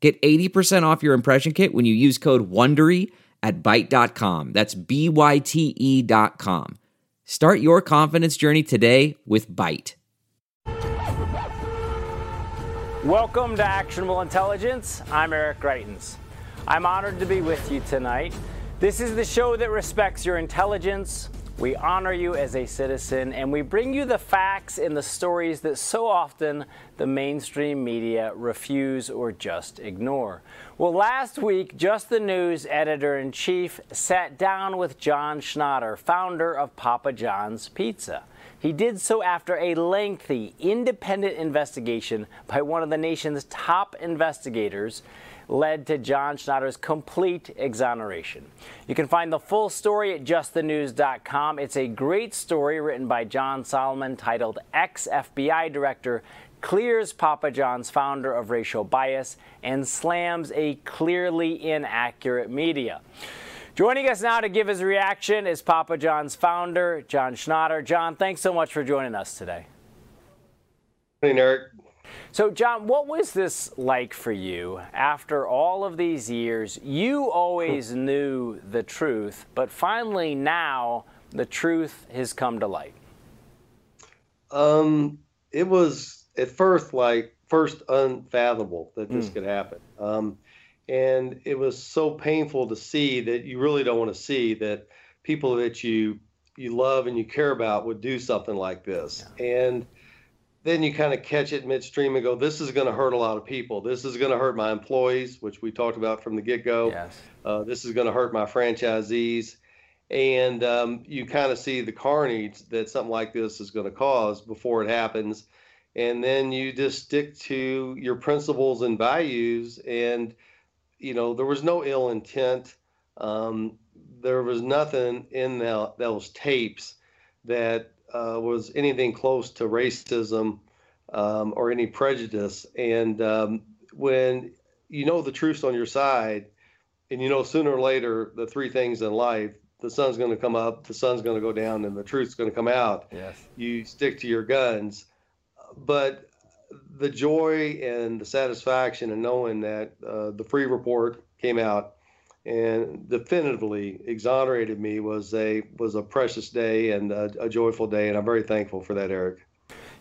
Get 80% off your impression kit when you use code WONDERY at Byte.com. That's B-Y-T-E dot com. Start your confidence journey today with Byte. Welcome to Actionable Intelligence. I'm Eric Greitens. I'm honored to be with you tonight. This is the show that respects your intelligence, we honor you as a citizen and we bring you the facts and the stories that so often the mainstream media refuse or just ignore. Well, last week, Just the News editor in chief sat down with John Schnatter, founder of Papa John's Pizza. He did so after a lengthy, independent investigation by one of the nation's top investigators led to John Schnatter's complete exoneration. You can find the full story at justthenews.com. It's a great story written by John Solomon titled Ex FBI Director Clears Papa John's founder of racial bias and slams a clearly inaccurate media. Joining us now to give his reaction is Papa John's founder, John Schnatter. John, thanks so much for joining us today. Hey, Eric. So, John, what was this like for you after all of these years? You always knew the truth, but finally now the truth has come to light. Um, it was at first like first unfathomable that this mm. could happen. Um, and it was so painful to see that you really don't want to see that people that you you love and you care about would do something like this. Yeah. And then you kind of catch it midstream and go, this is going to hurt a lot of people. This is going to hurt my employees, which we talked about from the get go. Yes. Uh, this is going to hurt my franchisees. And um, you kind of see the carnage that something like this is going to cause before it happens. And then you just stick to your principles and values. And, you know, there was no ill intent. Um, there was nothing in the, those tapes that uh, was anything close to racism um, or any prejudice. And um, when you know the truth's on your side, and you know sooner or later the three things in life the sun's going to come up, the sun's going to go down, and the truth's going to come out. Yes. You stick to your guns. But the joy and the satisfaction in knowing that uh, the Freeh report came out and definitively exonerated me was a was a precious day and a, a joyful day, and I'm very thankful for that, Eric.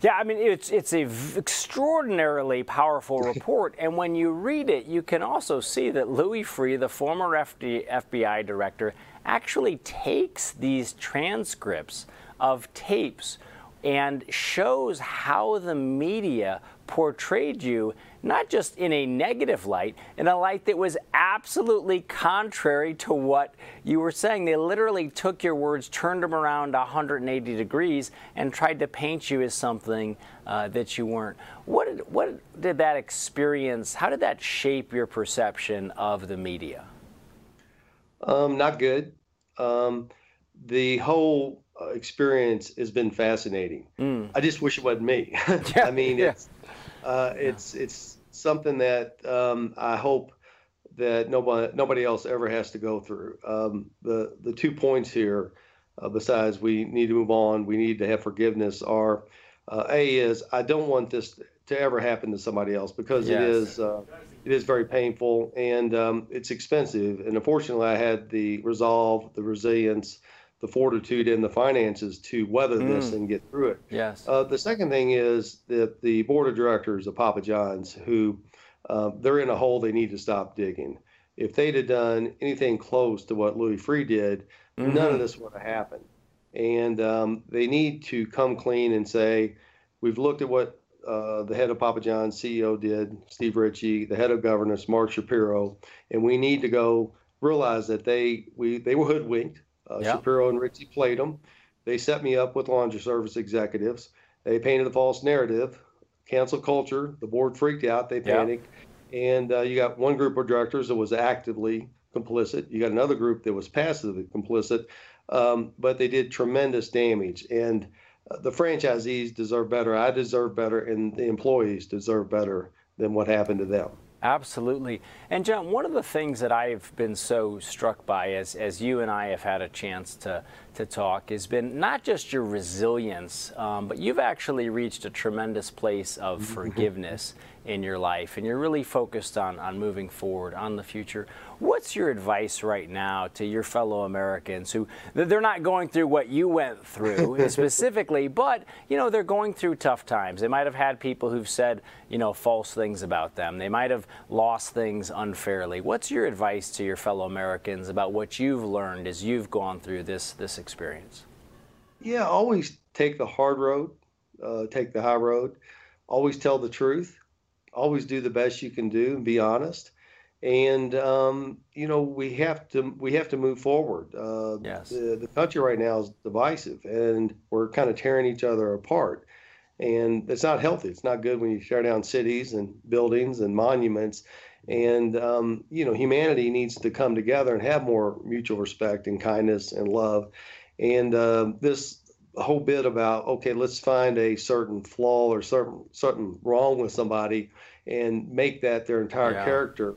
Yeah, I mean it's it's a v- extraordinarily powerful report, and when you read it, you can also see that Louis Freeh, the former FD, FBI director, actually takes these transcripts of tapes and shows how the media portrayed you not just in a negative light, in a light that was absolutely contrary to what you were saying. They literally took your words, turned them around 180 degrees, and tried to paint you as something uh, that you weren't. What did, what did that experience, how did that shape your perception of the media? Um, not good. Um, the whole uh, experience has been fascinating. Mm. I just wish it wasn't me. yeah, I mean, yeah. it's uh, it's it's something that um, I hope that nobody nobody else ever has to go through. Um, the the two points here, uh, besides we need to move on, we need to have forgiveness. Are uh, a is I don't want this to ever happen to somebody else because yes. it is uh, it is very painful and um, it's expensive. And unfortunately, I had the resolve, the resilience the fortitude and the finances to weather mm. this and get through it. Yes. Uh, the second thing is that the board of directors of Papa John's, who uh, they're in a hole they need to stop digging. If they'd have done anything close to what Louis Freeh did, mm-hmm. none of this would have happened. And um, they need to come clean and say, we've looked at what uh, the head of Papa John's CEO did, Steve Ritchie, the head of governance, Mark Shapiro, and we need to go realize that they we they were hoodwinked uh, yep. Shapiro and Ritchie played them. They set me up with laundry service executives. They painted a false narrative, cancel culture. The board freaked out. They panicked. Yep. And uh, you got one group of directors that was actively complicit. You got another group that was passively complicit, um, but they did tremendous damage. And uh, the franchisees deserve better. I deserve better, and the employees deserve better than what happened to them. Absolutely. And John, one of the things that I've been so struck by as, as you and I have had a chance to, to talk has been not just your resilience, um, but you've actually reached a tremendous place of mm-hmm. forgiveness in your life and you're really focused on, on moving forward, on the future. What's your advice right now to your fellow Americans who they're not going through what you went through specifically, but you know they're going through tough times. They might have had people who've said you know false things about them. They might have lost things unfairly. What's your advice to your fellow Americans about what you've learned as you've gone through this this experience? Yeah, always take the hard road, uh, take the high road. Always tell the truth always do the best you can do and be honest and um, you know we have to we have to move forward. Uh, yes. the, the country right now is divisive, and we're kind of tearing each other apart, and it's not healthy. It's not good when you tear down cities and buildings and monuments, and um, you know humanity needs to come together and have more mutual respect and kindness and love, and uh, this whole bit about okay, let's find a certain flaw or certain something wrong with somebody and make that their entire yeah. character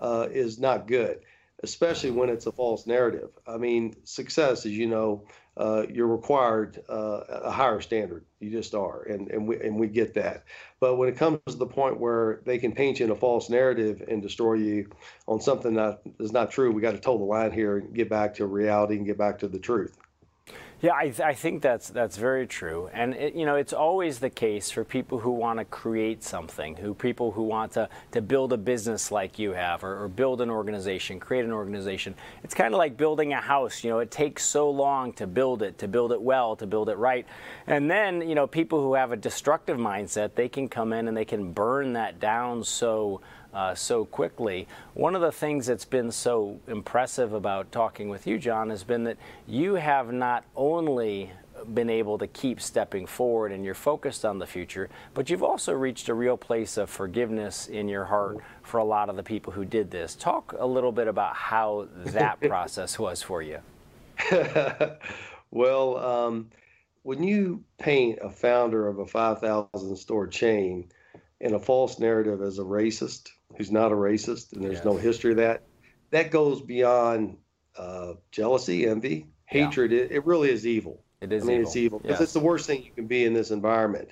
uh, is not good, especially when it's a false narrative. I mean, success, as you know, uh, you're required uh, a higher standard. You just are, and and we and we get that. But when it comes to the point where they can paint you in a false narrative and destroy you on something that is not true, we got to toe the line here and get back to reality and get back to the truth. Yeah, I, th- I, think that's that's very true, and it, you know it's always the case for people who want to create something, who people who want to, to build a business like you have, or, or build an organization, create an organization. It's kind of like building a house. You know, it takes so long to build it, to build it well, to build it right, and then you know people who have a destructive mindset, they can come in and they can burn that down so uh, so quickly. One of the things that's been so impressive about talking with you, John, has been that you have not only been able to keep stepping forward and you're focused on the future, but you've also reached a real place of forgiveness in your heart for a lot of the people who did this. Talk a little bit about how that process was for you. well, um, when you paint a founder of a 5,000 store chain in a false narrative as a racist, who's not a racist, and there's yes. no history of that. That goes beyond uh, jealousy, envy, hatred. Yeah. It, it, really is evil. It is. I mean, evil. it's evil because yes. it's the worst thing you can be in this environment.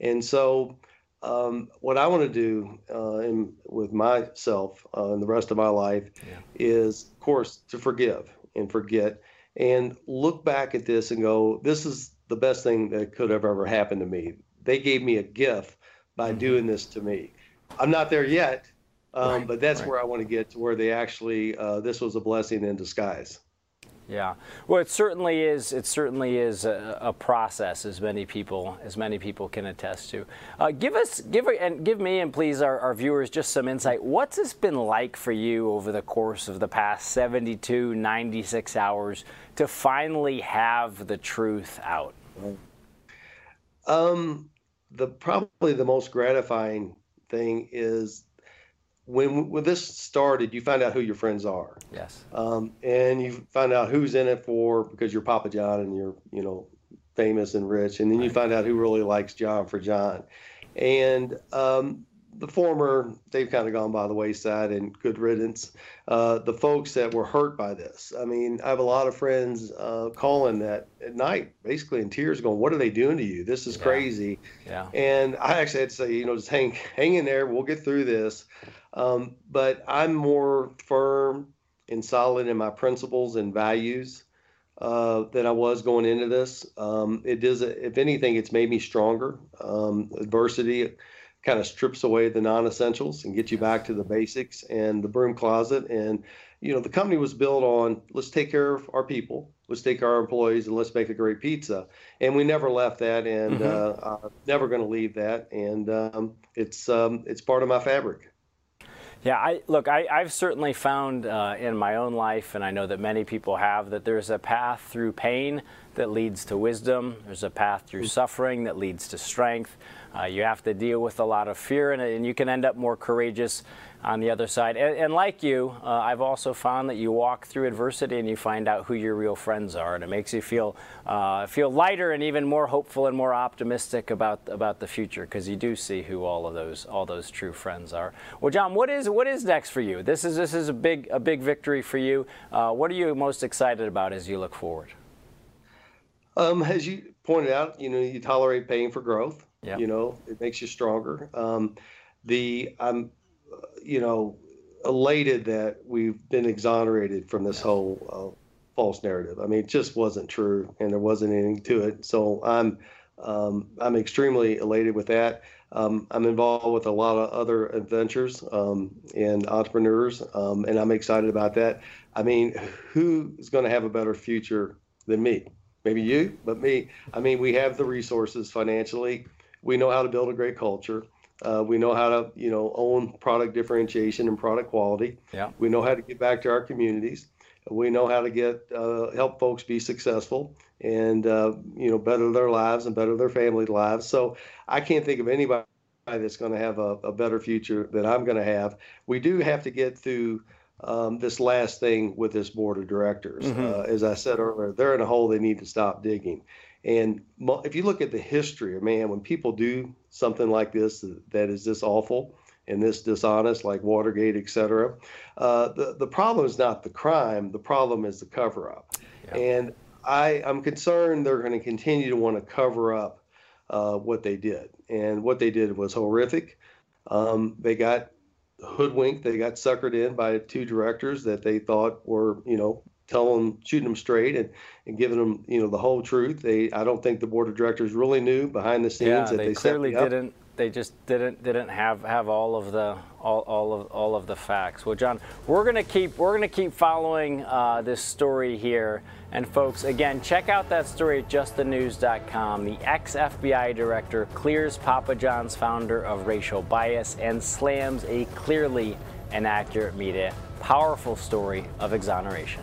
And so, um, what I want to do uh, in, with myself uh, and the rest of my life yeah. is, of course, to forgive and forget and look back at this and go, this is the best thing that could have ever happened to me. They gave me a gift by mm-hmm. doing this to me. I'm not there yet, um, right, but that's right. where I want to get to where they actually uh, this was a blessing in disguise. Yeah, well, it certainly is. It certainly is a, a process, as many people as many people can attest to. Uh, give us, give and give me, and please our, our, viewers, just some insight. What's this been like for you over the course of the past 72, 96 hours to finally have the truth out? Um, the probably the most gratifying thing is when when this started, you find out who your friends are. Yes. Um, and you find out who's in it for because you're Papa John and you're you know famous and rich, and then you find out who really likes John for John. And um, the former, they've kind of gone by the wayside and good riddance. Uh, the folks that were hurt by this. I mean, I have a lot of friends uh, calling that at night, basically in tears, going, "What are they doing to you? This is yeah. crazy." Yeah. And I actually had to say, you know, just hang, hang in there. We'll get through this. Um, but I'm more firm and solid in my principles and values uh, than I was going into this. Um, it does, if anything, it's made me stronger. Um, adversity kind of strips away the non-essentials and gets you back to the basics and the broom closet. And you know, the company was built on let's take care of our people, let's take our employees, and let's make a great pizza. And we never left that, and mm-hmm. uh, I'm never going to leave that. And um, it's um, it's part of my fabric. Yeah, I look. I, have certainly found uh, in my own life, and I know that many people have, that there's a path through pain that leads to wisdom. There's a path through mm. suffering that leads to strength. Uh, you have to deal with a lot of fear, and, and you can end up more courageous on the other side. And, and like you, uh, I've also found that you walk through adversity and you find out who your real friends are, and it makes you feel uh, feel lighter and even more hopeful and more optimistic about about the future because you do see who all of those all those true friends are. Well, John, what is what is next for you? This is this is a big a big victory for you. Uh, what are you most excited about as you look forward? Um, as you pointed out, you know, you tolerate pain for growth. Yeah. You know, it makes you stronger. Um, the I'm you know, elated that we've been exonerated from this whole uh, false narrative. I mean, it just wasn't true, and there wasn't anything to it. So I'm um, I'm extremely elated with that. Um, I'm involved with a lot of other adventures um, and entrepreneurs, um, and I'm excited about that. I mean, who is going to have a better future than me? Maybe you, but me. I mean, we have the resources financially. We know how to build a great culture. Uh, we know how to, you know, own product differentiation and product quality. Yeah. We know how to get back to our communities. We know how to get uh, help folks be successful and uh, you know better their lives and better their family lives. So I can't think of anybody that's going to have a, a, better future than I'm going to have. We do have to get through um, this last thing with this board of directors. Mm-hmm. Uh, as I said earlier, they're in a hole they need to stop digging. And if you look at the history, man, when people do something like this that is this awful and this dishonest, like Watergate, et cetera, uh, the, the problem is not the crime, the problem is the cover up. Yeah. And I, I'm concerned they're going to continue to want to cover up uh, what they did. And what they did was horrific. Um, they got hoodwinked, they got suckered in by two directors that they thought were, you know, telling them, shooting them straight and, and giving them, you know, the whole truth. They, I don't think the board of directors really knew behind the scenes yeah, that they, said they clearly didn't. They just didn't didn't have have all of the all, all of all of the facts. Well, John, we're gonna keep we're gonna keep following uh, this story here. And folks, again, check out that story at justthenews.com. The ex FBI director clears Papa John's founder of racial bias and slams a clearly inaccurate media. Powerful story of exoneration.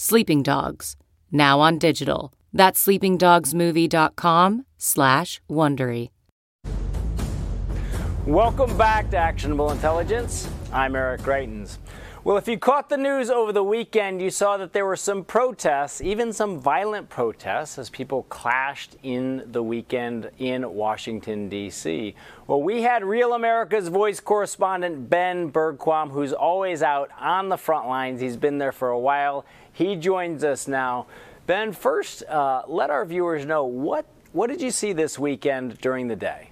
Sleeping Dogs, now on digital. That's sleepingdogsmovie.com slash Wondery. Welcome back to Actionable Intelligence. I'm Eric Greitens. Well, if you caught the news over the weekend, you saw that there were some protests, even some violent protests, as people clashed in the weekend in Washington, D.C. Well, we had Real America's Voice correspondent Ben Bergquam, who's always out on the front lines. He's been there for a while. He joins us now. Ben, first, uh, let our viewers know what, what did you see this weekend during the day?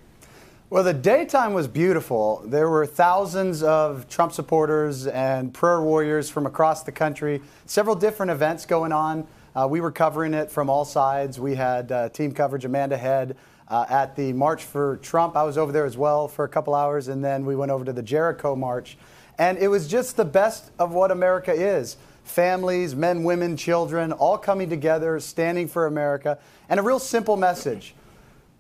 Well, the daytime was beautiful. There were thousands of Trump supporters and prayer warriors from across the country, several different events going on. Uh, we were covering it from all sides. We had uh, team coverage, Amanda Head, uh, at the March for Trump. I was over there as well for a couple hours, and then we went over to the Jericho March. And it was just the best of what America is families, men, women, children, all coming together, standing for America, and a real simple message.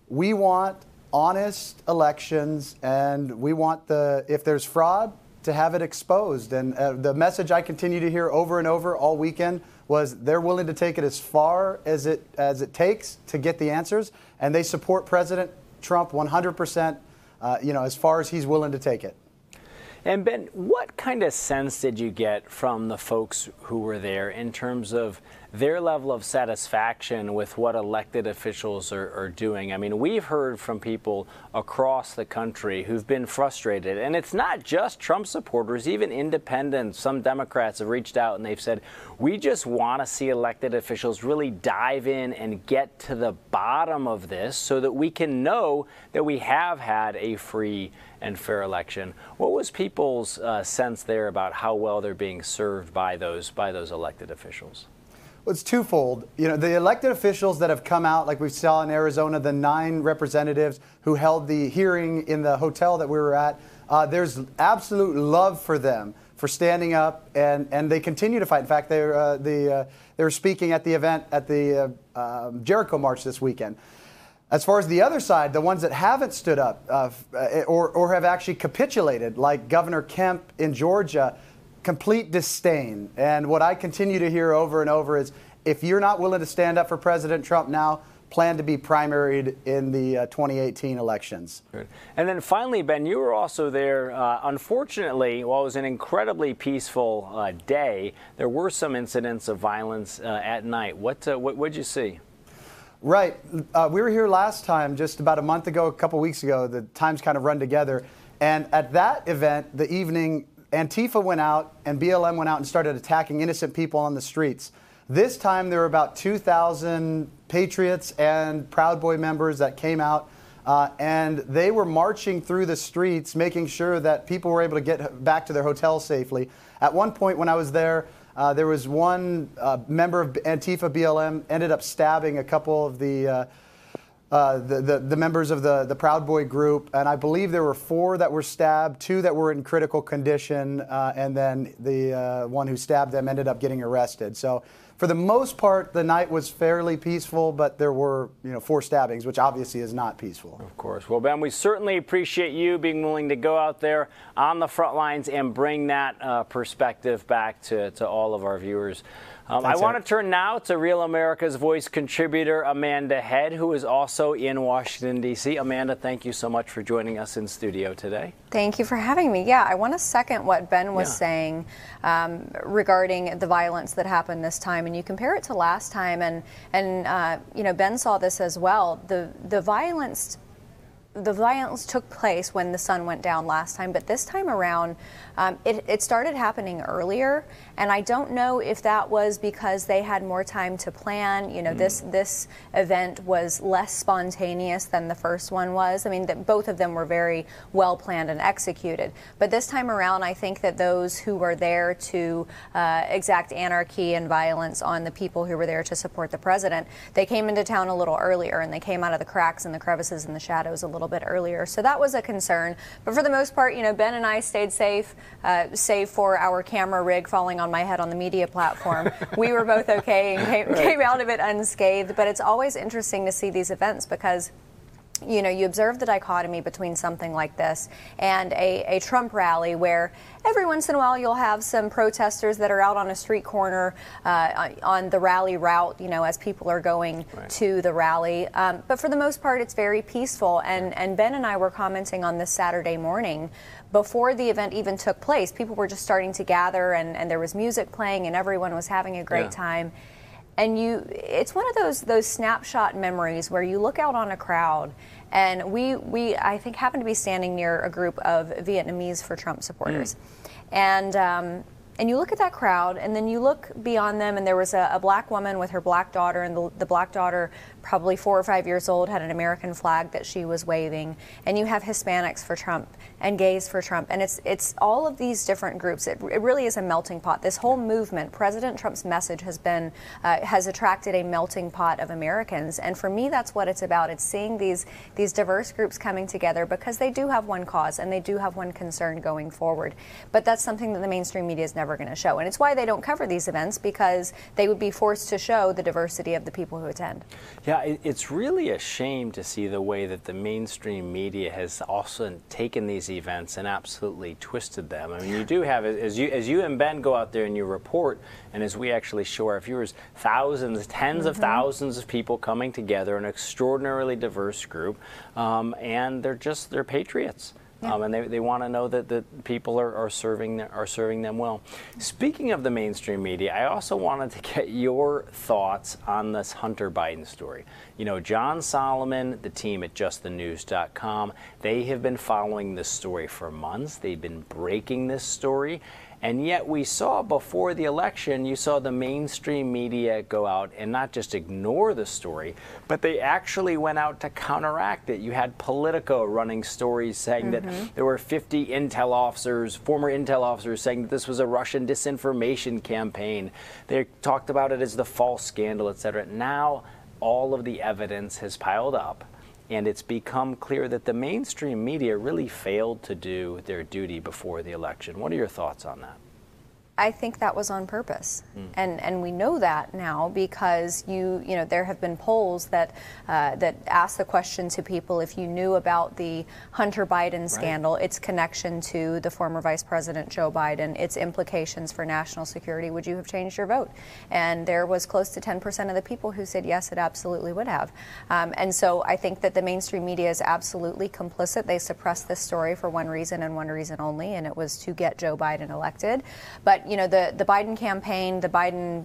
We want honest elections, and we want the, if there's fraud, to have it exposed. And uh, the message I continue to hear over and over all weekend was they're willing to take it as far as it as it takes to get the answers, and they support President Trump 100%. Uh, you know, as far as he's willing to take it. And Ben, what kind of sense did you get from the folks who were there in terms of their level of satisfaction with what elected officials are, are, doing. I mean, we've heard from people across the country who've been frustrated, and it's not just Trump supporters, even independents. Some Democrats have reached out and they've said, We just want to see elected officials really dive in and get to the bottom of this so that we can know that we have had a free and fair election. What was people's uh, sense there about how well they're being served by those by those elected officials? Well, it's twofold. You know, the elected officials that have come out, like we saw in Arizona, the nine representatives who held the hearing in the hotel that we were at, uh, there's absolute love for them for standing up, and, and they continue to fight. In fact, they're, uh, the, uh, they're speaking at the event at the uh, um, Jericho March this weekend. As far as the other side, the ones that haven't stood up uh, uh, or, or have actually capitulated, like Governor Kemp in Georgia, complete disdain. And what I continue to hear over and over is if you're not willing to stand up for President Trump now, plan to be primaried in the uh, 2018 elections. And then finally, Ben, you were also there. Uh, unfortunately, while it was an incredibly peaceful uh, day, there were some incidents of violence uh, at night. What uh, what did you see? Right. Uh, we were here last time, just about a month ago, a couple weeks ago. The times kind of run together. And at that event, the evening, Antifa went out and BLM went out and started attacking innocent people on the streets. This time there were about 2,000 Patriots and Proud Boy members that came out, uh, and they were marching through the streets, making sure that people were able to get back to their hotels safely. At one point, when I was there, uh, there was one uh, member of Antifa BLM ended up stabbing a couple of the uh, uh, the, the, the, members of the, the Proud Boy group, and I believe there were four that were stabbed, two that were in critical condition, uh, and then the uh, one who stabbed them ended up getting arrested. So for the most part, the night was fairly peaceful, but there were, you know, four stabbings, which obviously is not peaceful. Of course. Well, Ben, we certainly appreciate you being willing to go out there on the front lines and bring that uh, perspective back to, to all of our viewers. Um, I want to turn now to Real America's Voice contributor Amanda Head, who is also in Washington, D.C. Amanda, thank you so much for joining us in studio today. Thank you for having me. Yeah, I want to second what Ben was yeah. saying um, regarding the violence that happened this time, and you compare it to last time, and and uh, you know Ben saw this as well. The the violence the violence took place when the sun went down last time, but this time around, um, it, it, started happening earlier, and I don't know if that was because they had more time to plan. You know, mm. this this event was less spontaneous than the first one was. I mean, that both of them were very well planned and executed. But this time around, I think that those who were there to uh, exact anarchy and violence on the people who were there to support the president, they came into town a little earlier, and they came out of the cracks and the crevices and the shadows a little bit earlier. So that was a concern. But for the most part, you know, Ben and I stayed safe uh, save for our camera rig falling on my head on the media platform. we were both okay and came, right. came out of it unscathed. But it's always interesting to see these events because you know, you observe the dichotomy between something like this and a, a, Trump rally where every once in a while you'll have some protesters that are out on a street corner uh, on the rally route, you know, as people are going right. to the rally. Um, but for the most part, it's very peaceful. And, and Ben and I were commenting on this Saturday morning before the event even took place, people were just starting to gather and, and there was music playing and everyone was having a great yeah. time. And you, it's one of those those snapshot memories where you look out on a crowd, and we we I think happened to be standing near a group of Vietnamese for Trump supporters, mm. and um, and you look at that crowd, and then you look beyond them, and there was a, a black woman with her black daughter, and the, the, black daughter, probably four or five years old, had an American flag that she was waving. And you have Hispanics for Trump and gays for Trump, and it's it's all of these different groups. It, it really is a melting pot. This whole movement, President Trump's message has been uh, has attracted a melting pot of Americans, and for me, that's what it's about. It's seeing these these diverse groups coming together because they do have one cause and they do have one concern going forward. But that's something that the mainstream media is never going to show. And it's why they don't cover these events because they would be forced to show the diversity of the people who attend. Yeah, it's really a shame to see the way that the mainstream media has also taken these events and absolutely twisted them. I mean, you do have, as you, as you and Ben go out there and you report, and as we actually show our viewers, thousands, 10s mm-hmm. of thousands of people coming together, an extraordinarily diverse group, um, and they're just, they're patriots. Yeah. Um, and they, they want to know that, the people are, are serving are serving them well. Speaking of the mainstream media, I also wanted to get your thoughts on this Hunter Biden story. You know, John Solomon, the team at JustTheNews.com, they have been following this story for months. They've been breaking this story, And yet, we saw before the election, you saw the mainstream media go out and not just ignore the story, but they actually went out to counteract it. You had Politico running stories saying mm-hmm. that there were 50 intel officers, former intel officers, saying that this was a Russian disinformation campaign. They talked about it as the false scandal, et cetera. Now, all of the evidence has piled up and it's become clear that the mainstream media really failed to do their duty before the election. What are your thoughts on that? I think that was on purpose, mm. and and we know that now because you you know there have been polls that uh, that ask the question to people if you knew about the Hunter Biden scandal, right. its connection to the former Vice President Joe Biden, its implications for national security, would you have changed your vote? And there was close to 10% of the people who said yes, it absolutely would have. Um, and so I think that the mainstream media is absolutely complicit. They suppressed this story for one reason and one reason only, and it was to get Joe Biden elected. But you know, the, the Biden campaign, the Biden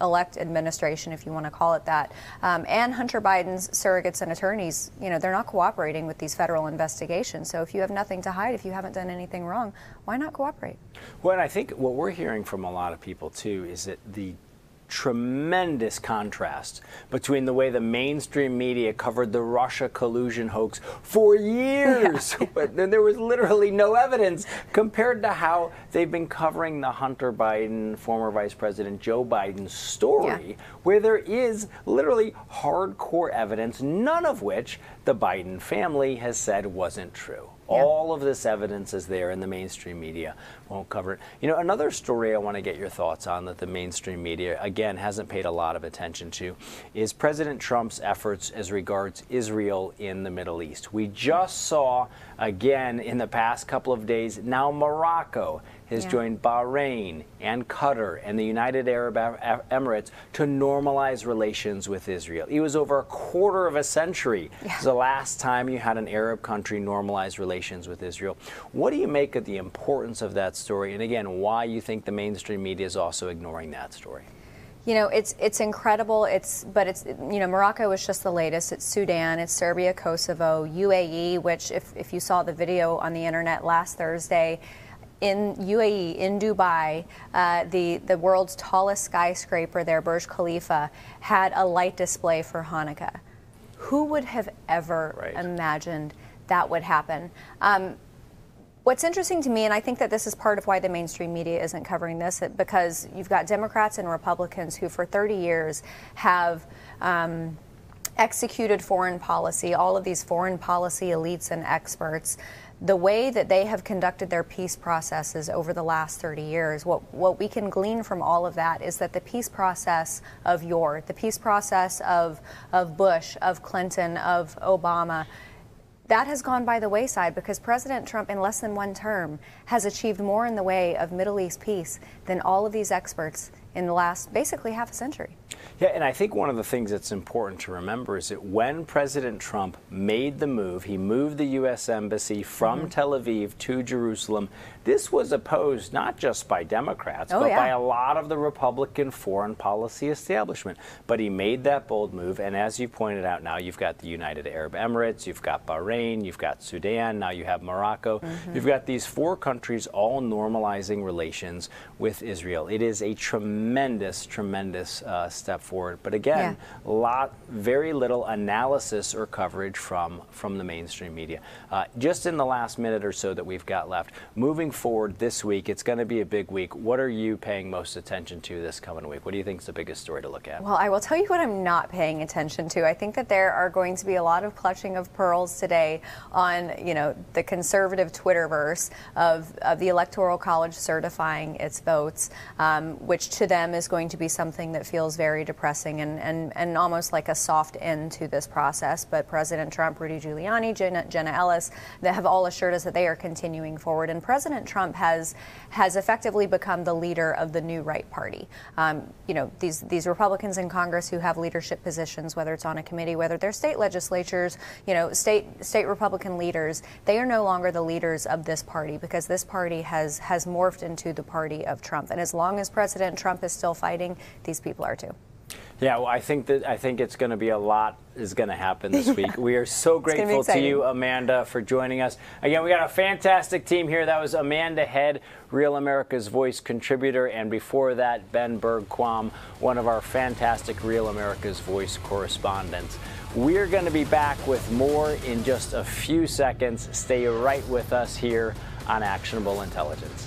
elect administration, if you want to call it that, um, and Hunter Biden's surrogates and attorneys, you know, they're not cooperating with these federal investigations. So if you have nothing to hide, if you haven't done anything wrong, why not cooperate? Well, I think what we're hearing from a lot of people too is that the tremendous contrast between the way the mainstream media covered the Russia collusion hoax for years, yeah. but then there was literally no evidence compared to how they've been covering the Hunter Biden, former Vice President Joe Biden story, yeah. where there is literally hardcore evidence, none of which the Biden family has said wasn't true. Yeah. All of this evidence is there, in the mainstream media won't cover it. You know, another story I want to get your thoughts on that the mainstream media, again, hasn't paid a lot of attention to is President Trump's efforts as regards Israel in the Middle East. We just saw, again, in the past couple of days, now Morocco has yeah. joined Bahrain and Qatar and the United Arab Emirates to normalize relations with Israel. It was over a quarter of a century yeah. the last time you had an Arab country normalize relations with Israel. What do you make of the importance of that story, and again, why you think the mainstream media is also ignoring that story? You know, it's it's incredible. It's but it's you know Morocco is just the latest. It's Sudan, it's Serbia, Kosovo, UAE, which if if you saw the video on the internet last Thursday in UAE, in Dubai, uh, the, the world's tallest skyscraper there, Burj Khalifa, had a light display for Hanukkah. Who would have ever right. imagined that would happen? Um, What's interesting to me, and I think that this is part of why the mainstream media isn't covering this, because you've got Democrats and Republicans who, for 30 years, have um, executed foreign policy, all of these foreign policy elites and experts. The way that they have conducted their peace processes over the last 30 years, what, what we can glean from all of that is that the peace process of your, the peace process of, of Bush, of Clinton, of Obama, that has gone by the wayside because President Trump, in less than one term, has achieved more in the way of Middle East peace than all of these experts in the last basically half a century. Yeah, and I think one of the things that's important to remember is that when President Trump made the move, he moved the U.S. Embassy from mm-hmm. Tel Aviv to Jerusalem. This was opposed not just by Democrats, oh, but yeah. by a lot of the Republican foreign policy establishment. But he made that bold move, and as you pointed out, now you've got the United Arab Emirates, you've got Bahrain, you've got Sudan, now you have Morocco. Mm-hmm. You've got these four countries all normalizing relations with Israel. It is a tremendous, tremendous uh, step forward. But again, yeah. lot, very little analysis or coverage from from the mainstream media. Uh, just in the last minute or so that we've got left, moving forward this week, it's going to be a big week. What are you paying most attention to this coming week? What do you think is the biggest story to look at? Well, I will tell you what I'm not paying attention to. I think that there are going to be a lot of clutching of pearls today on you know the conservative Twitterverse of, of the Electoral College certifying its votes, um, which to them is going to be something that feels very depressing and, and, and almost like a soft end to this process. But President Trump, Rudy Giuliani, Jenna, Jenna Ellis, they have all assured us that they are continuing forward. And President Trump has has effectively become the leader of the new right party. Um, you know, these these Republicans in Congress who have leadership positions, whether it's on a committee, whether they're state legislatures, you know, state state Republican leaders, they are no longer the leaders of this party because this party has has morphed into the party of Trump. And as long as President Trump is still fighting, these people are too. Yeah, well, I think that I think it's going to be a lot is going to happen this week. We are so grateful to you, Amanda, for joining us. Again, we got a fantastic team here. That was Amanda Head, Real America's Voice contributor, and before that, Ben Bergquam, one of our fantastic Real America's Voice correspondents. We're going to be back with more in just a few seconds. Stay right with us here on Actionable Intelligence.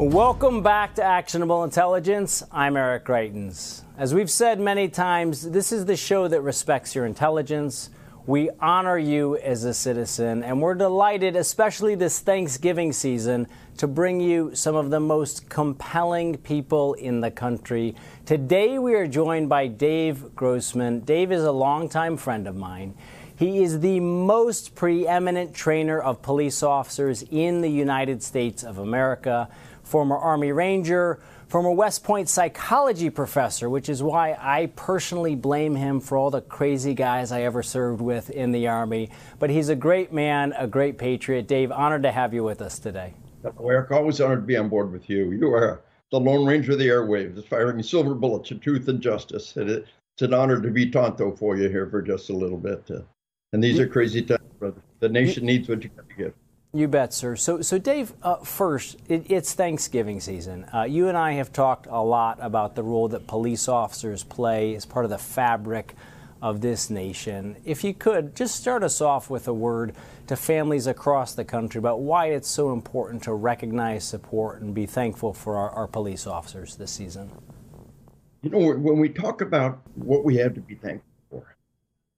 Welcome back to Actionable Intelligence. I'm Eric Greitens. As we've said many times, this is the show that respects your intelligence. We honor you as a citizen, and we're delighted, especially this Thanksgiving season, to bring you some of the most compelling people in the country. Today, we are joined by Dave Grossman. Dave is a longtime friend of mine. He is the most preeminent trainer of police officers in the United States of America former Army Ranger, former West Point psychology professor, which is why I personally blame him for all the crazy guys I ever served with in the Army. But he's a great man, a great patriot. Dave, honored to have you with us today. Eric, always honored to be on board with you. You are the Lone Ranger of the airwaves, firing silver bullets of truth and justice. it's an honor to be Tonto for you here for just a little bit. Uh, and these are crazy times, brother. The nation needs what you got to give. You bet, sir. So, so Dave, uh, first, it, it's Thanksgiving season. Uh, you and I have talked a lot about the role that police officers play as part of the fabric of this nation. If you could, just start us off with a word to families across the country about why it's so important to recognize, support, and be thankful for our, our police officers this season. You know, when we talk about what we have to be thankful for,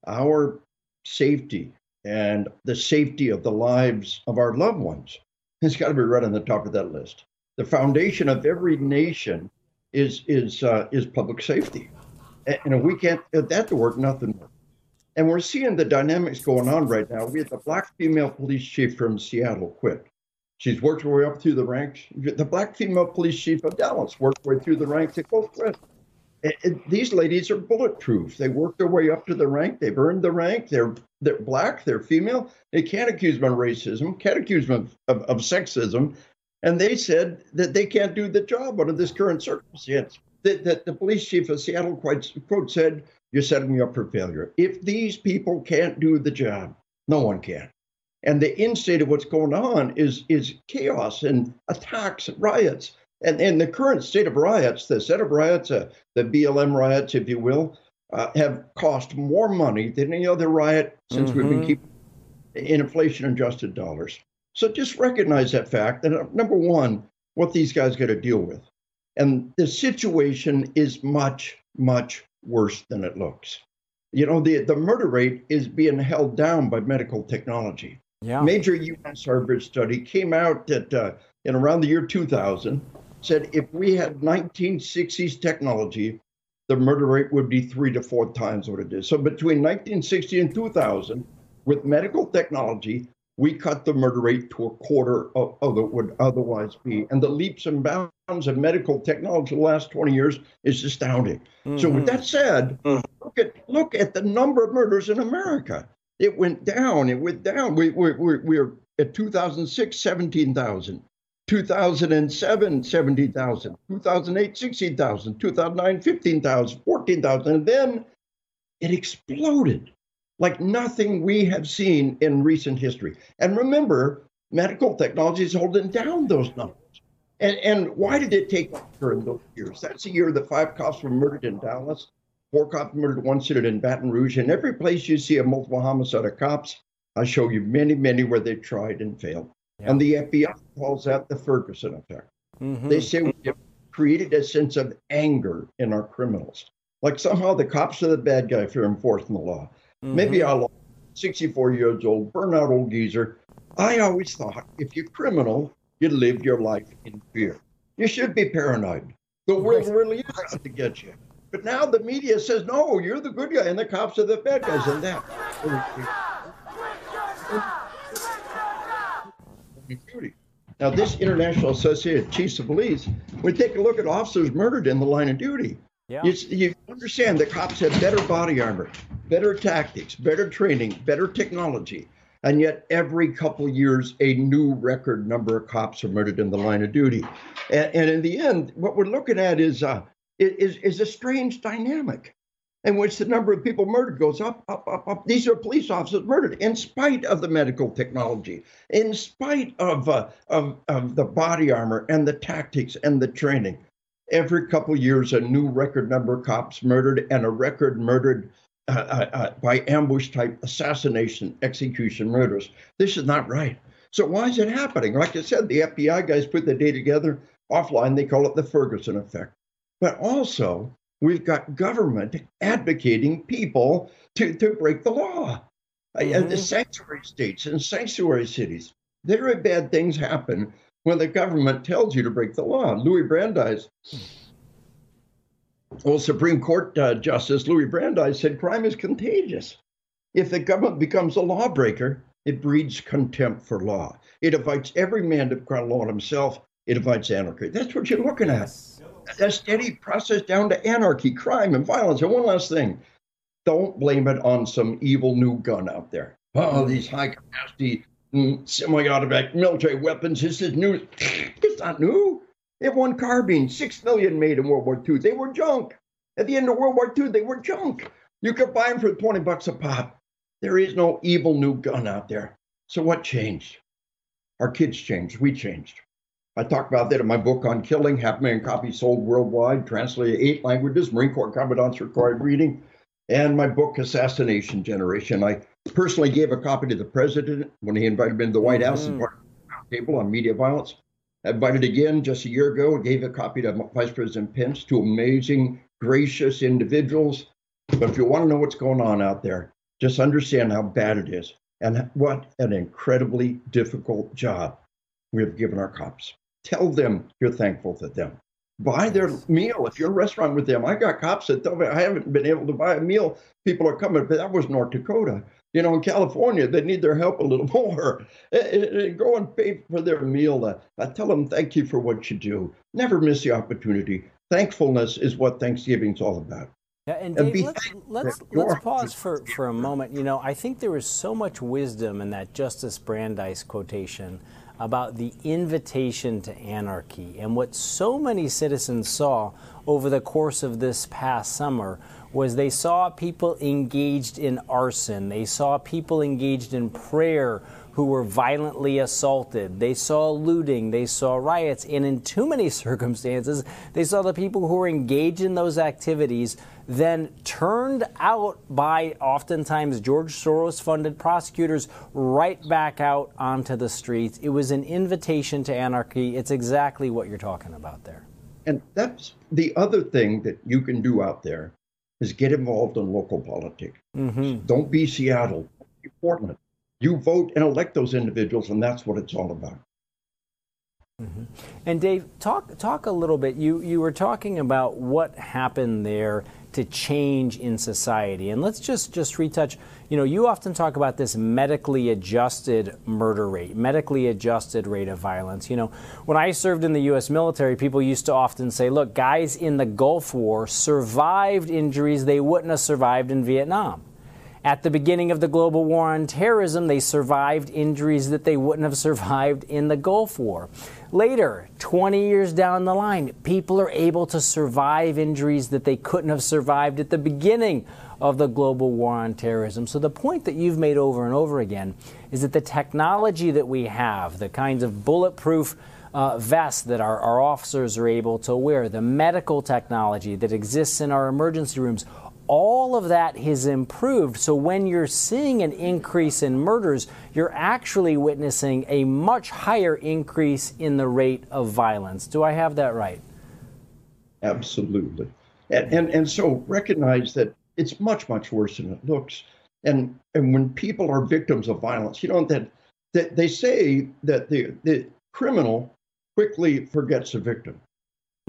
our safety, and the safety of the lives of our loved ones. It's got to be right on the top of that list. The foundation of every nation is is uh, is public safety, and if we can't get that to work, nothing works. And we're seeing the dynamics going on right now. We had the black female police chief from Seattle quit. She's worked her way up through the ranks. The black female police chief of Dallas worked her way through the ranks. They both quit. And these ladies are bulletproof. They work their way up to the rank. They've earned the rank. They're they're black. They're female. They can't accuse them of racism. Can't accuse them of, of, of sexism. And they said that they can't do the job under this current circumstance. That, that the police chief of Seattle quite quote said, "You're setting me up for failure. If these people can't do the job, no one can." And the end state of what's going on is is chaos and attacks and riots. And in the current state of riots, the set of riots, uh, the BLM riots, if you will, uh, have cost more money than any other riot since mm-hmm. we've been mm-hmm. keeping in inflation adjusted dollars. So just recognize that fact. And uh, number one, what these guys got to deal with. And the situation is much, much worse than it looks. You know, the, the murder rate is being held down by medical technology. Yeah. Major U.S. Harvard study came out that uh, in around the year 2000 said if we had 1960s technology, the murder rate would be three to four times what it is. So between 1960 and 2000, with medical technology, we cut the murder rate to a quarter of, of it would otherwise be. And the leaps and bounds of medical technology the last 20 years is astounding. Mm-hmm. So with mm-hmm. that said, mm. look at look at the number of murders in America. It went down. It went down. We, we, we, we're at 2006, 17,000. 2007, 70,000, 2008, 16,000, 2009, 15,000, 14,000. And then it exploded like nothing we have seen in recent history. And remember, medical technology is holding down those numbers. And, and why did it take longer in those years? That's the year that five cops were murdered in Dallas, four cops murdered, one city in Baton Rouge. And every place you see a multiple homicide of cops, I show you many, many where they tried and failed. Yeah. And the FBI calls that the Ferguson effect. Mm-hmm. They say we have created a sense of anger in our criminals. Like somehow the cops are the bad guy for enforcing the law. Mm-hmm. Maybe I'll 64 years old, burnout old geezer. I always thought if you're criminal, you live your life in fear. You should be paranoid. The world really is out to get you. But now the media says, no, you're the good guy, and the cops are the bad guys, and that. Now, this International Association of Chiefs of Police, we take a look at officers murdered in the line of duty. Yeah. You, you understand the cops have better body armor, better tactics, better training, better technology. And yet, every couple years, a new record number of cops are murdered in the line of duty. And, and in the end, what we're looking at is, uh, is, is a strange dynamic in which the number of people murdered goes up, up, up, up. These are police officers murdered in spite of the medical technology, in spite of, uh, of, of the body armor and the tactics and the training. Every couple years, a new record number of cops murdered and a record murdered uh, uh, uh, by ambush type assassination, execution, murders. This is not right. So why is it happening? Like I said, the FBI guys put the data together offline. They call it the Ferguson effect. But also, we've got government advocating people to, to break the law. Mm-hmm. And the sanctuary states and sanctuary cities, very bad things happen when the government tells you to break the law. Louis Brandeis, well, Supreme Court uh, Justice Louis Brandeis said crime is contagious. If the government becomes a lawbreaker, it breeds contempt for law. It invites every man to cry law on himself. It invites anarchy. That's what you're looking at a steady process down to anarchy, crime, and violence. And one last thing don't blame it on some evil new gun out there. Oh, these high capacity mm, semi automatic military weapons. This is new. It's not new. They have one carbine, six million made in World War II. They were junk. At the end of World War II, they were junk. You could buy them for 20 bucks a pop. There is no evil new gun out there. So what changed? Our kids changed. We changed. I talk about that in my book on killing, half a million copies sold worldwide, translated eight languages, Marine Corps commandants required reading, and my book Assassination Generation. I personally gave a copy to the president when he invited me to the White House mm-hmm. and part of the table on media violence. I invited again just a year ago and gave a copy to Vice President Pence, two amazing, gracious individuals. But if you want to know what's going on out there, just understand how bad it is and what an incredibly difficult job we have given our cops. Tell them you're thankful to them. Buy their meal. If you're a restaurant with them, I got cops that tell me I haven't been able to buy a meal. People are coming, but that was North Dakota. You know, in California, they need their help a little more. Eh, eh, eh, go and pay for their meal. I tell them thank you for what you do. Never miss the opportunity. Thankfulness is what Thanksgiving's all about. Yeah, and Dave, let's let's, let's pause for, for a moment. You know, I think there is so much wisdom in that Justice Brandeis quotation about the invitation to anarchy. And what so many citizens saw over the course of this past summer was they saw people engaged in arson, they saw people engaged in prayer who were violently assaulted. They saw looting, they saw riots, and in too many circumstances, they saw the people who were engaged in those activities then turned out by oftentimes George Soros funded prosecutors right back out onto the streets. It was an invitation to anarchy. It's exactly what you're talking about there. And that's the other thing that you can do out there is get involved in local politics. Mm-hmm. Don't be Seattle, be Portland. You vote and elect those individuals, and that's what it's all about. Mm-hmm. And Dave, talk talk a little bit. You you were talking about what happened there to change in society. And let's just just retouch. You know, you often talk about this medically adjusted murder rate, medically adjusted rate of violence. You know, when I served in the U.S. military, people used to often say, "Look, guys in the Gulf War survived injuries they wouldn't have survived in Vietnam." At the beginning of the global war on terrorism, they survived injuries that they wouldn't have survived in the Gulf War. Later, 20 years down the line, people are able to survive injuries that they couldn't have survived at the beginning of the global war on terrorism. So, the point that you've made over and over again is that the technology that we have, the kinds of bulletproof uh, vests that our, our officers are able to wear, the medical technology that exists in our emergency rooms, all of that has improved. So when you're seeing an increase in murders, you're actually witnessing a much higher increase in the rate of violence. Do I have that right? Absolutely. And, and, and so recognize that it's much, much worse than it looks. And, and when people are victims of violence, you know, that, that they say that the, the criminal quickly forgets the victim.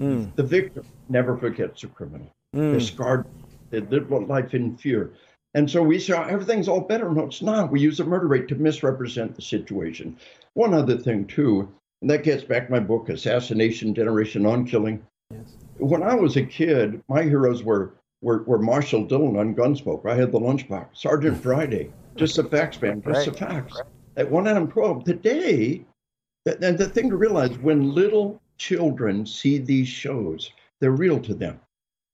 Mm. The victim never forgets a criminal. Mm. They're scarred. They live life in fear. And so we say oh, everything's all better. No, it's not. We use the murder rate to misrepresent the situation. One other thing, too, and that gets back to my book, Assassination Generation on Killing. Yes. When I was a kid, my heroes were, were, were Marshal Dillon on Gunsmoke. I had the lunchbox. Sergeant Friday, just the facts, man, just right. the facts. Right. At 1 Adam 12. Today, and the thing to realize when little children see these shows, they're real to them.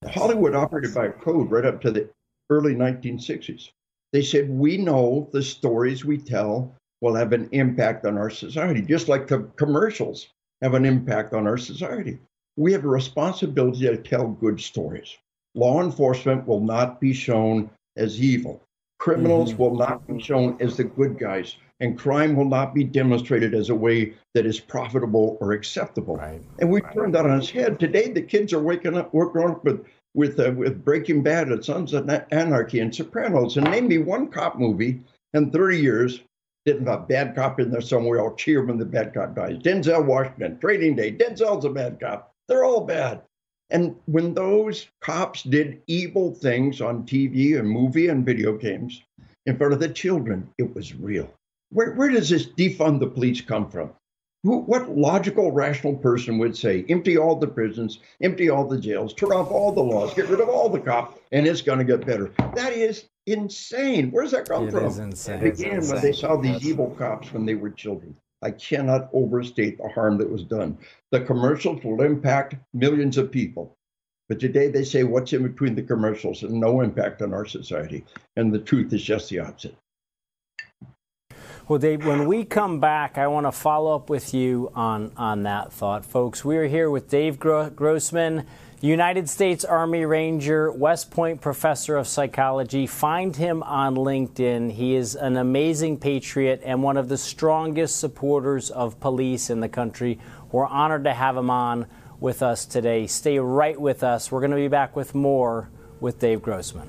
Hollywood operated by a code right up to the early 1960s. They said, We know the stories we tell will have an impact on our society, just like the commercials have an impact on our society. We have a responsibility to tell good stories. Law enforcement will not be shown as evil. Criminals mm-hmm. will not be shown as the good guys, and crime will not be demonstrated as a way that is profitable or acceptable. Right. And we right. turned that on its head. Today, the kids are waking up, we're up with with uh, with Breaking Bad and Sons of Anarchy and Sopranos, and name me one cop movie in 30 years didn't have a bad cop in there somewhere. I'll cheer when the bad cop dies. Denzel Washington, Training Day. Denzel's a bad cop. They're all bad. And when those cops did evil things on TV and movie and video games in front of the children, it was real. Where, where does this defund the police come from? Who, what logical, rational person would say, empty all the prisons, empty all the jails, turn off all the laws, get rid of all the cops, and it's going to get better? That is insane. Where's that come it from? Is insane. It began when they saw these evil cops when they were children. I cannot overstate the harm that was done. The commercials will impact millions of people. But today they say what's in between the commercials and no impact on our society. And the truth is just the opposite. Well, Dave, when we come back, I want to follow up with you on, on that thought. Folks, we are here with Dave Grossman, United States Army Ranger, West Point professor of psychology. Find him on LinkedIn. He is an amazing patriot and one of the strongest supporters of police in the country. We're honored to have him on with us today. Stay right with us. We're going to be back with more with Dave Grossman.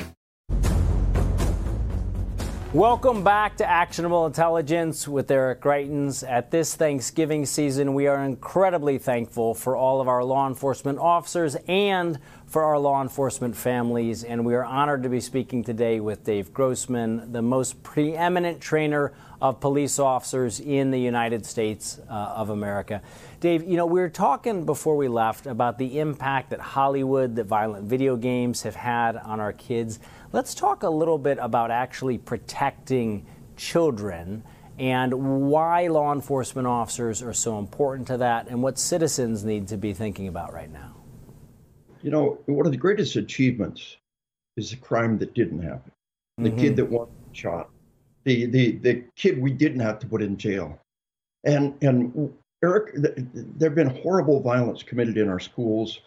Welcome back to Actionable Intelligence with Eric Greitens. At this Thanksgiving season, we are incredibly thankful for all of our law enforcement officers and for our law enforcement families. And we are honored to be speaking today with Dave Grossman, the most preeminent trainer of police officers in the United States uh, of America. Dave, you know, we were talking before we left about the impact that Hollywood, that violent video games have had on our kids. Let's talk a little bit about actually protecting children and why law enforcement officers are so important to that and what citizens need to be thinking about right now. You know, one of the greatest achievements is a crime that didn't happen. The mm-hmm. kid that wasn't shot, the, the, the kid we didn't have to put in jail. And, and Eric, there have been horrible violence committed in our schools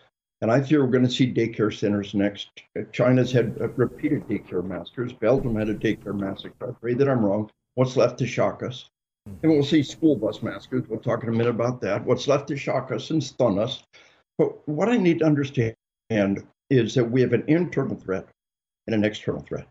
and I fear we're going to see daycare centers next. China's had repeated daycare massacres. Belgium had a daycare massacre. I pray that I'm wrong. What's left to shock us? And we'll see school bus massacres. We'll talk in a minute about that. What's left to shock us and stun us. But what I need to understand is that we have an internal threat and an external threat.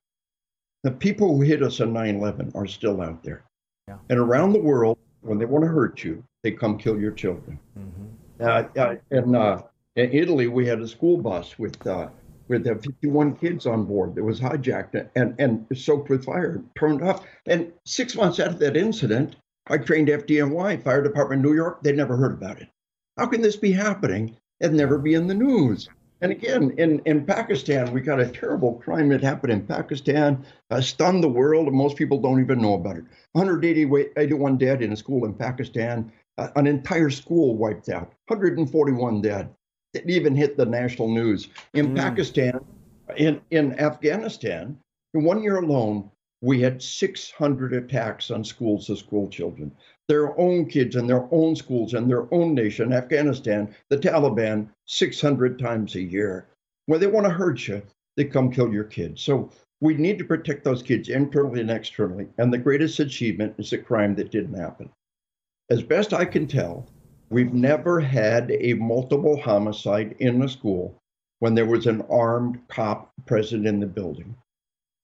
The people who hit us on 9 11 are still out there. Yeah. And around the world, when they want to hurt you, they come kill your children. Mm-hmm. Uh, uh, and uh, in Italy, we had a school bus with uh, with uh, 51 kids on board that was hijacked and, and soaked with fire, turned off. And six months after that incident, I trained FDNY, Fire Department New York. They'd never heard about it. How can this be happening and never be in the news? And again, in, in Pakistan, we got a terrible crime that happened in Pakistan, uh, stunned the world, and most people don't even know about it. 181 dead in a school in Pakistan, uh, an entire school wiped out, 141 dead it even hit the national news. In mm. Pakistan, in, in Afghanistan, in one year alone, we had 600 attacks on schools of school children, their own kids and their own schools and their own nation, Afghanistan, the Taliban, 600 times a year. When they want to hurt you, they come kill your kids. So we need to protect those kids internally and externally. And the greatest achievement is a crime that didn't happen. As best I can tell, we've never had a multiple homicide in a school when there was an armed cop present in the building.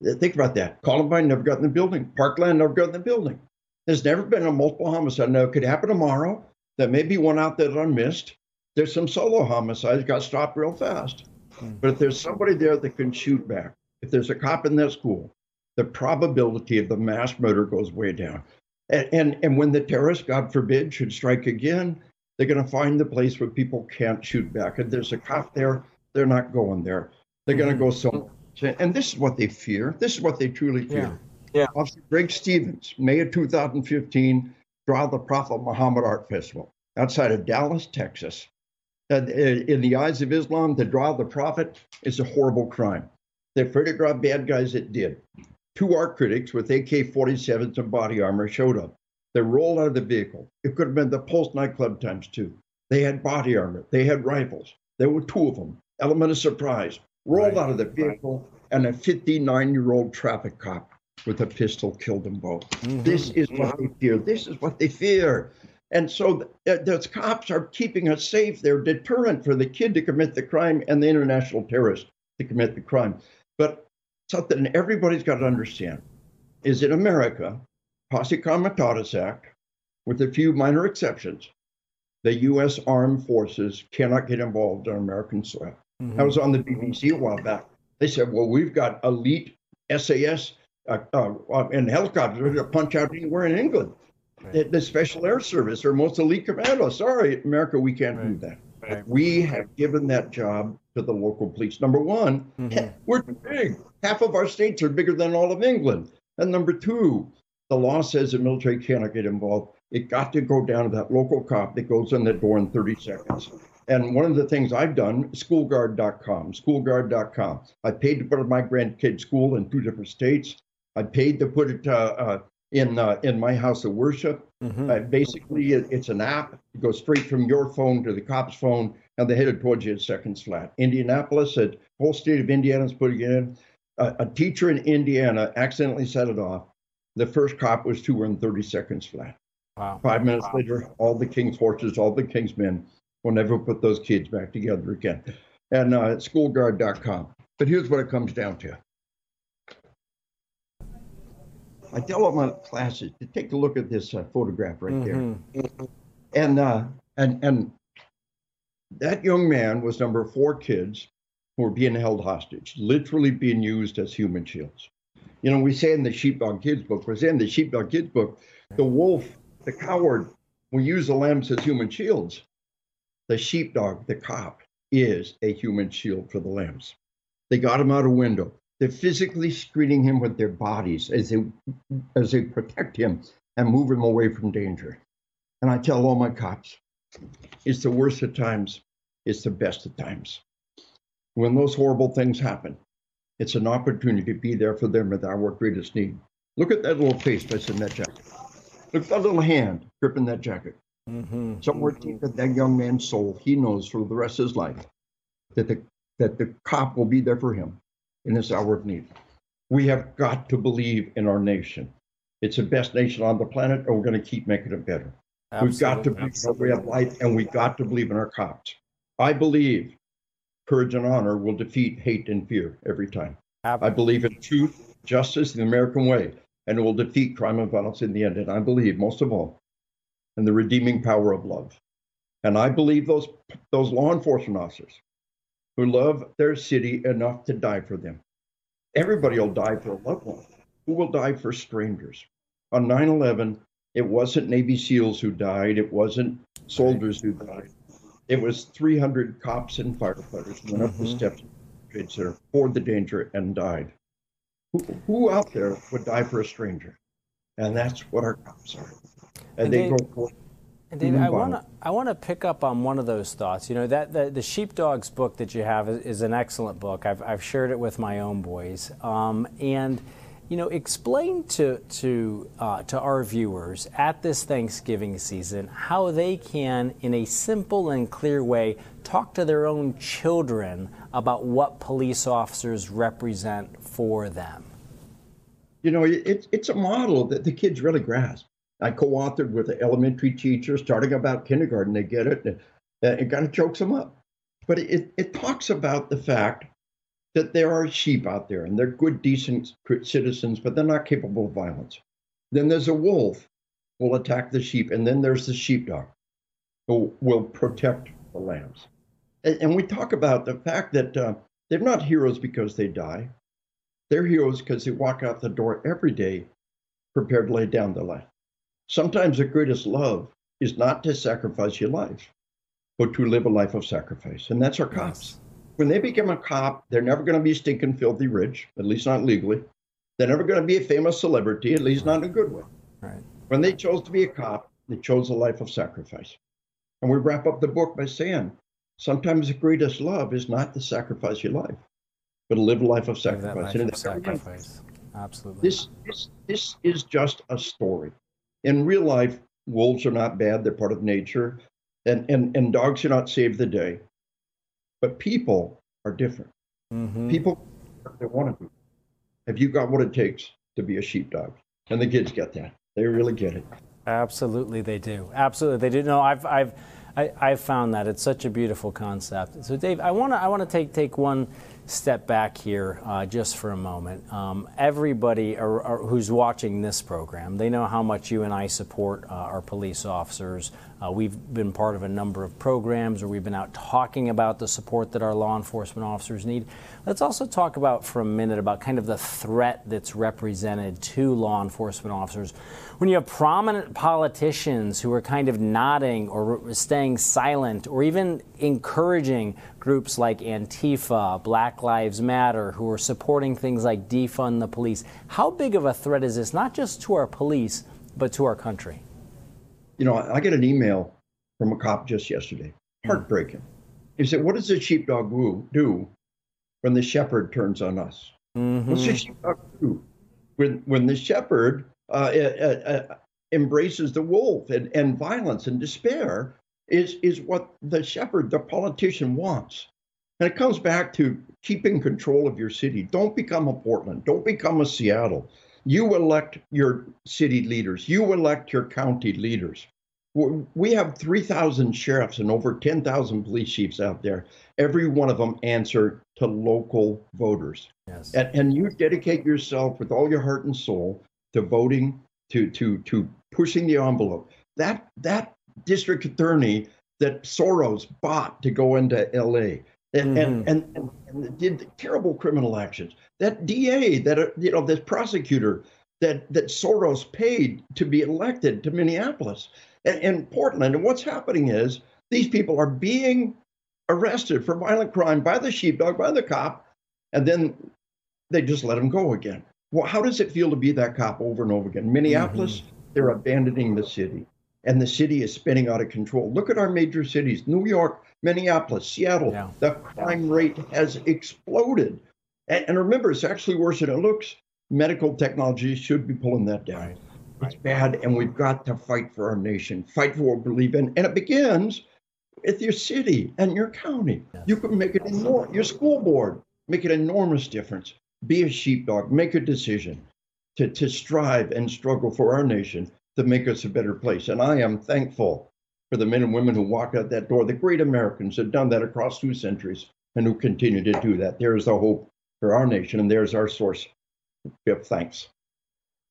Think about that. Columbine never got in the building. Parkland never got in the building. There's never been a multiple homicide. Now, it could happen tomorrow. There may be one out there that I missed. There's some solo homicides got stopped real fast. Mm-hmm. But if there's somebody there that can shoot back, if there's a cop in that school, the probability of the mass murder goes way down. And, and, and when the terrorists, God forbid, should strike again, they're going to find the place where people can't shoot back. And there's a cop there, they're not going there. They're going to go mm-hmm. somewhere and this is what they fear. This is what they truly fear. Yeah. yeah. Officer Greg Stevens, May of 2015, draw the Prophet Muhammad Art Festival outside of Dallas, Texas. And in the eyes of Islam, to draw the Prophet is a horrible crime. They're afraid to draw bad guys that did. Two art critics with AK 47s and body armor showed up. They rolled out of the vehicle. It could have been the Pulse nightclub times two. They had body armor. They had rifles. There were two of them. Element of surprise rolled right. out of the vehicle, and a 59 year old traffic cop with a pistol killed them both. Mm-hmm. This is what they fear. This is what they fear. And so th- those cops are keeping us safe. They're deterrent for the kid to commit the crime and the international terrorist to commit the crime. But something everybody's got to understand is in America, Posse Comitatus Act, with a few minor exceptions, the U.S. armed forces cannot get involved on American soil. Mm-hmm. I was on the BBC a while back. They said, well, we've got elite SAS uh, uh, uh, and helicopters to punch out anywhere in England. Right. The, the, Special Air Service or most elite commandos. Sorry, America, we can't right. do that. Right. We have given that job to the local police. Number one, mm-hmm. we're too big. Half of our states are bigger than all of England. And number two, the law says the military cannot get involved. It got to go down to that local cop that goes in the door in 30 seconds. And one of the things I've done, schoolguard.com, schoolguard.com. I paid to put my grandkids' school in two different states. I paid to put it uh, uh, in uh, in my house of worship. Mm-hmm. Uh, basically, it, it's an app. It goes straight from your phone to the cop's phone, and they headed towards you at seconds flat. Indianapolis, the whole state of Indiana is putting it in. a teacher in Indiana accidentally set it off. The first cop was her in 30 seconds flat. Wow. Five minutes wow. later, all the king's horses, all the king's men We'll never put those kids back together again. And uh, schoolguard.com. But here's what it comes down to. I tell all my classes to take a look at this uh, photograph right mm-hmm. there. And uh, and and that young man was number four kids who were being held hostage, literally being used as human shields. You know, we say in the Sheepdog Kids book, we say in the Sheepdog Kids book, the wolf, the coward, will use the lambs as human shields the sheepdog, the cop, is a human shield for the lambs. They got him out a window. They're physically screening him with their bodies as they as they protect him and move him away from danger. And I tell all my cops, it's the worst of times, it's the best of times. When those horrible things happen, it's an opportunity to be there for them at our greatest need. Look at that little face that's in that jacket. Look at that little hand gripping that jacket. Mm-hmm. Somewhere deep in that young man's soul, he knows for the rest of his life that the that the cop will be there for him in his hour of need. We have got to believe in our nation. It's the best nation on the planet, and we're going to keep making it better. Absolutely. We've got to believe in we have life, and we've got to believe in our cops. I believe courage and honor will defeat hate and fear every time. Absolutely. I believe in truth, justice, the American way, and it will defeat crime and violence in the end. And I believe, most of all, in the redeeming power of love. And I believe those, those law enforcement officers who love their city enough to die for them. Everybody will die for a loved one. Who will die for strangers? On 9 11, it wasn't Navy SEALs who died, it wasn't soldiers who died. It was 300 cops and firefighters went mm-hmm. up the mm-hmm. steps of the Trade Center, poured the danger, and died. Who, who out there would die for a stranger? And that's what our cops are and, they Dave, go and David, I want to I want to pick up on one of those thoughts. You know that the, the sheepdogs book that you have is, is, an excellent book. I've I've shared it with my own boys, um, and you know, explain to to uh, to our viewers at this Thanksgiving season how they can, in a simple and clear way, talk to their own children about what police officers represent for them. You know, it, it's a model that the kids really grasp. I co-authored with an elementary teacher starting about kindergarten. They get it, and it kind of chokes them up. But it, it talks about the fact that there are sheep out there and they're good, decent citizens, but they're not capable of violence. Then there's a wolf will attack the sheep, and then there's the sheepdog who will protect the lambs. And, and we talk about the fact that uh, they're not heroes because they die. They're heroes because they walk out the door every day prepared to lay down their life. Sometimes the greatest love is not to sacrifice your life, but to live a life of sacrifice. And that's our cops. Yes when they become a cop, they're never going to be stinking filthy rich, at least not legally. They're never going to be a famous celebrity, at least not in a good way. Right. When they chose to be a cop, they chose a life of sacrifice. And we wrap up the book by saying sometimes the greatest love is not to sacrifice your life, but to live a life of sacrifice. Life of sacrifice. Absolutely. This, this, this is just a story. In real life, wolves are not bad, they're part of nature, and, and, and dogs are not save the day. But people are different. Mm-hmm. People, they want to be. Have you got what it takes to be a sheepdog? And the kids get that. They really get it. Absolutely, they do. Absolutely, they do. No, I've, I've, I, I've found that it's such a beautiful concept. So, Dave, I want to, I want to take take one step back here uh, just for a moment. Um, everybody are, are, who's watching this program, they know how much you and I support uh, our police officers. Uh, we've been part of a number of programs where we've been out talking about the support that our law enforcement officers need. Let's also talk about for a minute about kind of the threat that's represented to law enforcement officers. When you have prominent politicians who are kind of nodding or staying silent or even encouraging groups like Antifa, Black Lives Matter, who are supporting things like defund the police, how big of a threat is this, not just to our police, but to our country? You know, I get an email from a cop just yesterday, heartbreaking. He said, What does the sheepdog woo do when the shepherd turns on us. Mm-hmm. What's the shepherd do? When, when the shepherd uh, uh, uh, embraces the wolf and, and violence and despair is, is what the shepherd, the politician, wants. And it comes back to keeping control of your city. Don't become a Portland. Don't become a Seattle. You elect your city leaders. You elect your county leaders. We have 3,000 sheriffs and over 10,000 police chiefs out there. Every one of them answer to local voters. Yes. And, and you dedicate yourself with all your heart and soul to voting, to, to, to pushing the envelope. That, that district attorney that Soros bought to go into LA and, mm-hmm. and, and, and, and, did terrible criminal actions. That DA, that, uh, you know, this prosecutor that, that Soros paid to be elected to Minneapolis and Portland. And what's happening is these people are being arrested for violent crime by the sheepdog, by the cop, and then they just let them go again. Well, how does it feel to be that cop over and over again? Minneapolis, mm-hmm. they're abandoning the city, and the city is spinning out of control. Look at our major cities New York, Minneapolis, Seattle. Yeah. The crime rate has exploded. And, and, remember, it's actually worse than it looks. Medical technology should be pulling that down. Right. It's bad, and we've got to fight for our nation, fight for what we believe in. And it begins with your city and your county. Yes. You can make it enormous. Your school board make an enormous difference. Be a sheepdog. Make a decision to, to strive and struggle for our nation to make us a better place. And I am thankful for the men and women who walk out that door. The great Americans have done that across two centuries and who continue to do that. There is the hope for our nation, and there's our source of thanks.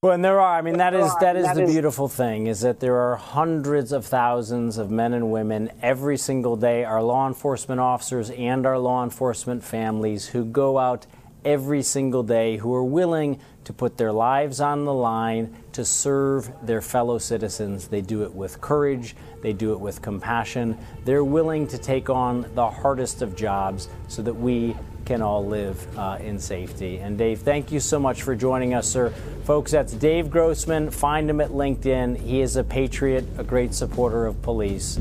Well, and there are. I mean, that is that is the beautiful thing is that there are hundreds of thousands of men and women every single day, our law enforcement officers and our law enforcement families who go out every single day who are willing to put their lives on the line to serve their fellow citizens. They do it with courage, they do it with compassion. They're willing to take on the hardest of jobs so that we can all live uh, in safety. And Dave, thank you so much for joining us, sir. Folks, that's Dave Grossman. Find him at LinkedIn. He is a patriot, a great supporter of police.